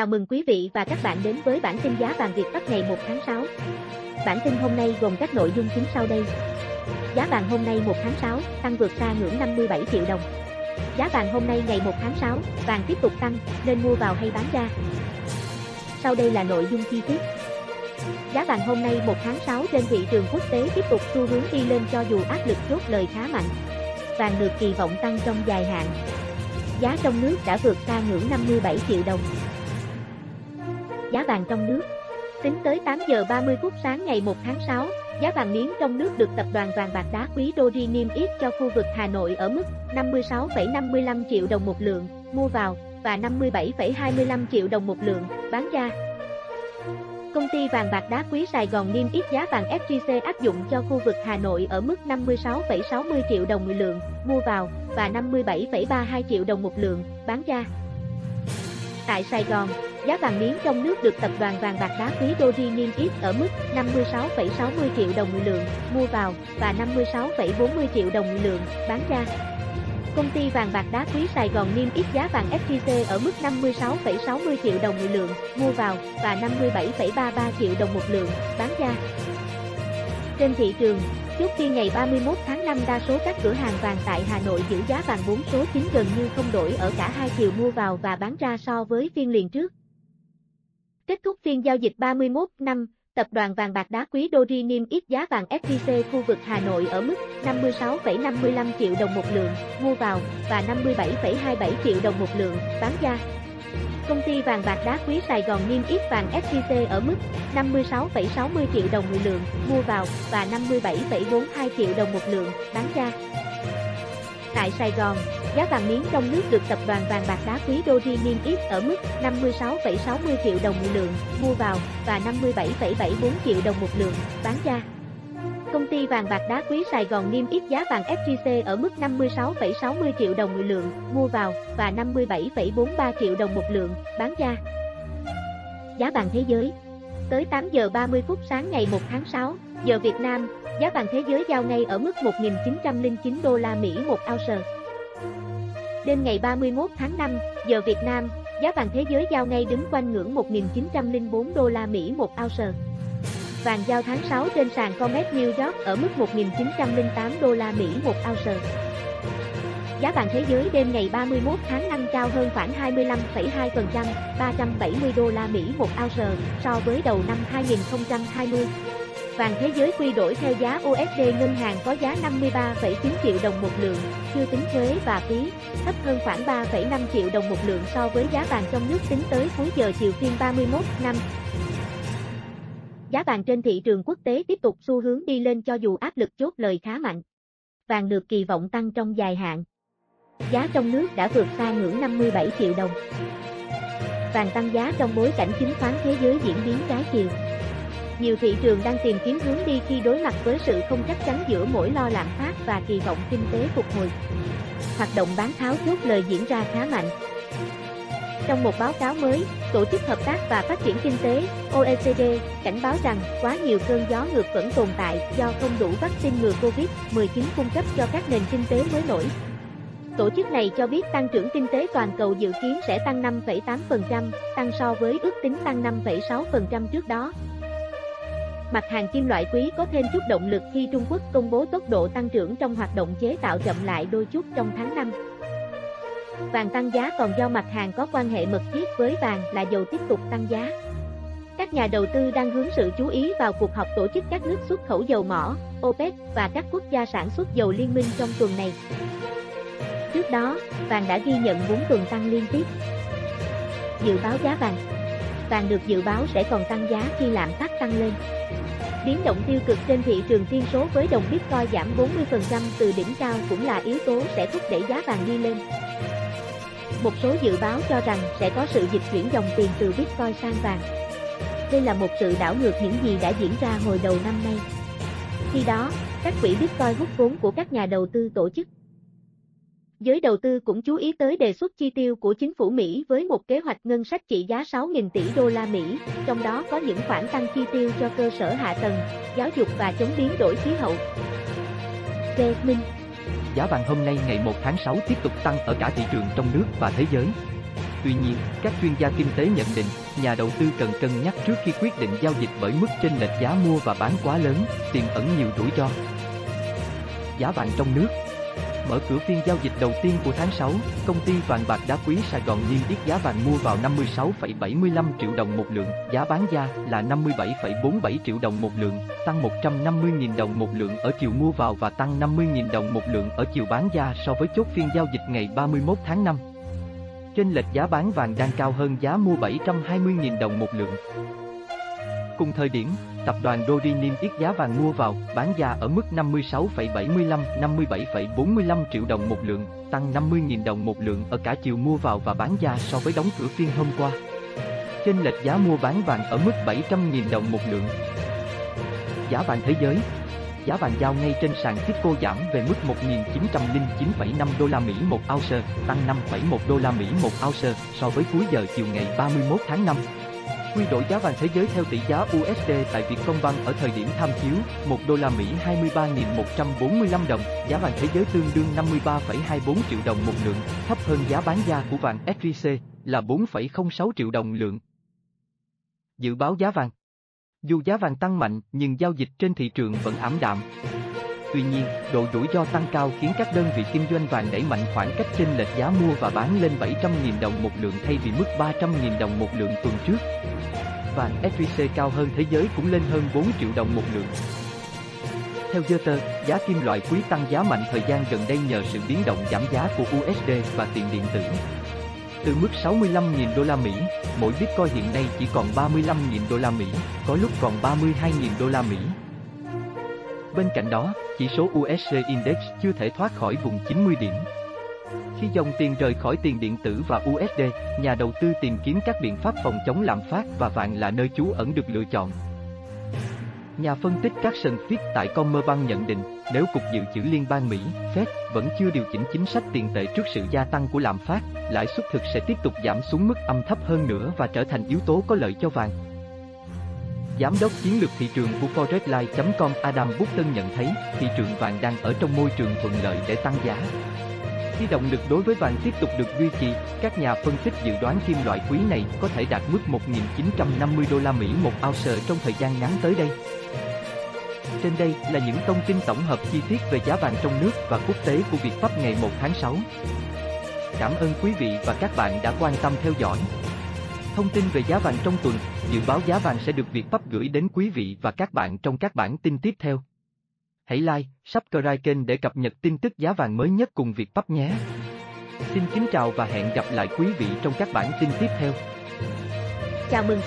Chào mừng quý vị và các bạn đến với bản tin giá vàng Việt Bắc ngày 1 tháng 6. Bản tin hôm nay gồm các nội dung chính sau đây. Giá vàng hôm nay 1 tháng 6 tăng vượt xa ngưỡng 57 triệu đồng. Giá vàng hôm nay ngày 1 tháng 6, vàng tiếp tục tăng, nên mua vào hay bán ra. Sau đây là nội dung chi tiết. Giá vàng hôm nay 1 tháng 6 trên thị trường quốc tế tiếp tục xu hướng đi lên cho dù áp lực chốt lời khá mạnh. Vàng được kỳ vọng tăng trong dài hạn. Giá trong nước đã vượt xa ngưỡng 57 triệu đồng. Giá vàng trong nước Tính tới 8 giờ 30 phút sáng ngày 1 tháng 6, giá vàng miếng trong nước được tập đoàn vàng bạc đá quý Doji niêm yết cho khu vực Hà Nội ở mức 56,55 triệu đồng một lượng mua vào và 57,25 triệu đồng một lượng bán ra. Công ty vàng bạc đá quý Sài Gòn niêm yết giá vàng SJC áp dụng cho khu vực Hà Nội ở mức 56,60 triệu đồng một lượng mua vào và 57,32 triệu đồng một lượng bán ra. Tại Sài Gòn, giá vàng miếng trong nước được tập đoàn vàng bạc đá quý Doji niêm yết ở mức 56,60 triệu đồng một lượng mua vào và 56,40 triệu đồng một lượng bán ra. Công ty vàng bạc đá quý Sài Gòn niêm yết giá vàng SJC ở mức 56,60 triệu đồng một lượng mua vào và 57,33 triệu đồng một lượng bán ra. Trên thị trường, trước khi ngày 31 tháng 5 đa số các cửa hàng vàng tại Hà Nội giữ giá vàng 4 số 9 gần như không đổi ở cả hai chiều mua vào và bán ra so với phiên liền trước. Kết thúc phiên giao dịch 31 năm, tập đoàn vàng bạc đá quý Dori niêm yết giá vàng SJC khu vực Hà Nội ở mức 56,55 triệu đồng một lượng mua vào và 57,27 triệu đồng một lượng bán ra. Công ty vàng bạc đá quý Sài Gòn niêm yết vàng SJC ở mức 56,60 triệu đồng một lượng mua vào và 57,42 triệu đồng một lượng bán ra. Tại Sài Gòn, giá vàng miếng trong nước được tập đoàn vàng bạc đá quý Doji niêm yết ở mức 56,60 triệu đồng một lượng mua vào và 57,74 triệu đồng một lượng bán ra. Công ty vàng bạc đá quý Sài Gòn niêm yết giá vàng SJC ở mức 56,60 triệu đồng một lượng mua vào và 57,43 triệu đồng một lượng bán ra. Giá vàng thế giới Tới 8 giờ 30 phút sáng ngày 1 tháng 6, giờ Việt Nam, giá vàng thế giới giao ngay ở mức 1.909 đô la Mỹ một ounce. Đêm ngày 31 tháng 5, giờ Việt Nam, giá vàng thế giới giao ngay đứng quanh ngưỡng 1.904 đô la Mỹ một ounce. Vàng giao tháng 6 trên sàn Comex New York ở mức 1.908 đô la Mỹ một ounce. Giá vàng thế giới đêm ngày 31 tháng 5 cao hơn khoảng 25,2%, 370 đô la Mỹ một ounce so với đầu năm 2020. Vàng thế giới quy đổi theo giá USD ngân hàng có giá 53,9 triệu đồng một lượng, chưa tính thuế và phí, thấp hơn khoảng 3,5 triệu đồng một lượng so với giá vàng trong nước tính tới cuối giờ chiều phiên 31 năm giá vàng trên thị trường quốc tế tiếp tục xu hướng đi lên cho dù áp lực chốt lời khá mạnh. Vàng được kỳ vọng tăng trong dài hạn. Giá trong nước đã vượt xa ngưỡng 57 triệu đồng. Vàng tăng giá trong bối cảnh chứng khoán thế giới diễn biến trái chiều. Nhiều thị trường đang tìm kiếm hướng đi khi đối mặt với sự không chắc chắn giữa mỗi lo lạm phát và kỳ vọng kinh tế phục hồi. Hoạt động bán tháo chốt lời diễn ra khá mạnh, trong một báo cáo mới, Tổ chức Hợp tác và Phát triển Kinh tế OECD cảnh báo rằng quá nhiều cơn gió ngược vẫn tồn tại do không đủ vaccine ngừa Covid-19 cung cấp cho các nền kinh tế mới nổi. Tổ chức này cho biết tăng trưởng kinh tế toàn cầu dự kiến sẽ tăng 5,8%, tăng so với ước tính tăng 5,6% trước đó. Mặt hàng kim loại quý có thêm chút động lực khi Trung Quốc công bố tốc độ tăng trưởng trong hoạt động chế tạo chậm lại đôi chút trong tháng 5. Vàng tăng giá còn do mặt hàng có quan hệ mật thiết với vàng là dầu tiếp tục tăng giá. Các nhà đầu tư đang hướng sự chú ý vào cuộc họp tổ chức các nước xuất khẩu dầu mỏ, OPEC và các quốc gia sản xuất dầu liên minh trong tuần này. Trước đó, vàng đã ghi nhận 4 tuần tăng liên tiếp. Dự báo giá vàng Vàng được dự báo sẽ còn tăng giá khi lạm phát tăng lên. Biến động tiêu cực trên thị trường tiên số với đồng Bitcoin giảm 40% từ đỉnh cao cũng là yếu tố sẽ thúc đẩy giá vàng đi lên. Một số dự báo cho rằng sẽ có sự dịch chuyển dòng tiền từ Bitcoin sang vàng. Đây là một sự đảo ngược những gì đã diễn ra hồi đầu năm nay. Khi đó, các quỹ Bitcoin hút vốn của các nhà đầu tư tổ chức. Giới đầu tư cũng chú ý tới đề xuất chi tiêu của chính phủ Mỹ với một kế hoạch ngân sách trị giá 6.000 tỷ đô la Mỹ, trong đó có những khoản tăng chi tiêu cho cơ sở hạ tầng, giáo dục và chống biến đổi khí hậu. Lê Minh Giá vàng hôm nay ngày 1 tháng 6 tiếp tục tăng ở cả thị trường trong nước và thế giới. Tuy nhiên, các chuyên gia kinh tế nhận định, nhà đầu tư cần cân nhắc trước khi quyết định giao dịch bởi mức chênh lệch giá mua và bán quá lớn, tiềm ẩn nhiều rủi ro. Giá vàng trong nước Mở cửa phiên giao dịch đầu tiên của tháng 6, công ty vàng bạc đá quý Sài Gòn niêm yết giá vàng mua vào 56,75 triệu đồng một lượng, giá bán ra là 57,47 triệu đồng một lượng, tăng 150.000 đồng một lượng ở chiều mua vào và tăng 50.000 đồng một lượng ở chiều bán ra so với chốt phiên giao dịch ngày 31 tháng 5. Trên lệch giá bán vàng đang cao hơn giá mua 720.000 đồng một lượng. Cùng thời điểm, tập đoàn Dodi niêm yết giá vàng mua vào, bán ra ở mức 56,75, 57,45 triệu đồng một lượng, tăng 50.000 đồng một lượng ở cả chiều mua vào và bán ra so với đóng cửa phiên hôm qua. Trên lệch giá mua bán vàng ở mức 700.000 đồng một lượng. Giá vàng thế giới Giá vàng giao ngay trên sàn Kitco giảm về mức 1.909,5 đô la Mỹ một ounce, tăng 5,1 đô la Mỹ một ounce so với cuối giờ chiều ngày 31 tháng 5. Quy đổi giá vàng thế giới theo tỷ giá USD tại Vietcombank ở thời điểm tham chiếu, 1 đô la Mỹ 23.145 đồng, giá vàng thế giới tương đương 53,24 triệu đồng một lượng, thấp hơn giá bán ra của vàng SJC là 4,06 triệu đồng lượng. Dự báo giá vàng Dù giá vàng tăng mạnh nhưng giao dịch trên thị trường vẫn ảm đạm. Tuy nhiên, độ rủi ro tăng cao khiến các đơn vị kinh doanh vàng đẩy mạnh khoảng cách trên lệch giá mua và bán lên 700.000 đồng một lượng thay vì mức 300.000 đồng một lượng tuần trước. Vàng SJC cao hơn thế giới cũng lên hơn 4 triệu đồng một lượng. Theo Reuters, giá kim loại quý tăng giá mạnh thời gian gần đây nhờ sự biến động giảm giá của USD và tiền điện tử. Từ mức 65.000 đô la Mỹ, mỗi Bitcoin hiện nay chỉ còn 35.000 đô la Mỹ, có lúc còn 32.000 đô la Mỹ. Bên cạnh đó, chỉ số USD Index chưa thể thoát khỏi vùng 90 điểm. Khi dòng tiền rời khỏi tiền điện tử và USD, nhà đầu tư tìm kiếm các biện pháp phòng chống lạm phát và vàng là nơi trú ẩn được lựa chọn. Nhà phân tích các sân Fitch tại Commerzbank nhận định, nếu Cục Dự trữ Liên bang Mỹ, Fed, vẫn chưa điều chỉnh chính sách tiền tệ trước sự gia tăng của lạm phát, lãi suất thực sẽ tiếp tục giảm xuống mức âm thấp hơn nữa và trở thành yếu tố có lợi cho vàng. Giám đốc chiến lược thị trường của Forexline.com Adam Button nhận thấy thị trường vàng đang ở trong môi trường thuận lợi để tăng giá. Khi động lực đối với vàng tiếp tục được duy trì, các nhà phân tích dự đoán kim loại quý này có thể đạt mức 1.950 đô la Mỹ một ounce trong thời gian ngắn tới đây. Trên đây là những thông tin tổng hợp chi tiết về giá vàng trong nước và quốc tế của Việt Pháp ngày 1 tháng 6. Cảm ơn quý vị và các bạn đã quan tâm theo dõi. Thông tin về giá vàng trong tuần, dự báo giá vàng sẽ được Việt Pháp gửi đến quý vị và các bạn trong các bản tin tiếp theo. Hãy like, subscribe kênh để cập nhật tin tức giá vàng mới nhất cùng Việt Pháp nhé. Xin kính chào và hẹn gặp lại quý vị trong các bản tin tiếp theo. Chào mừng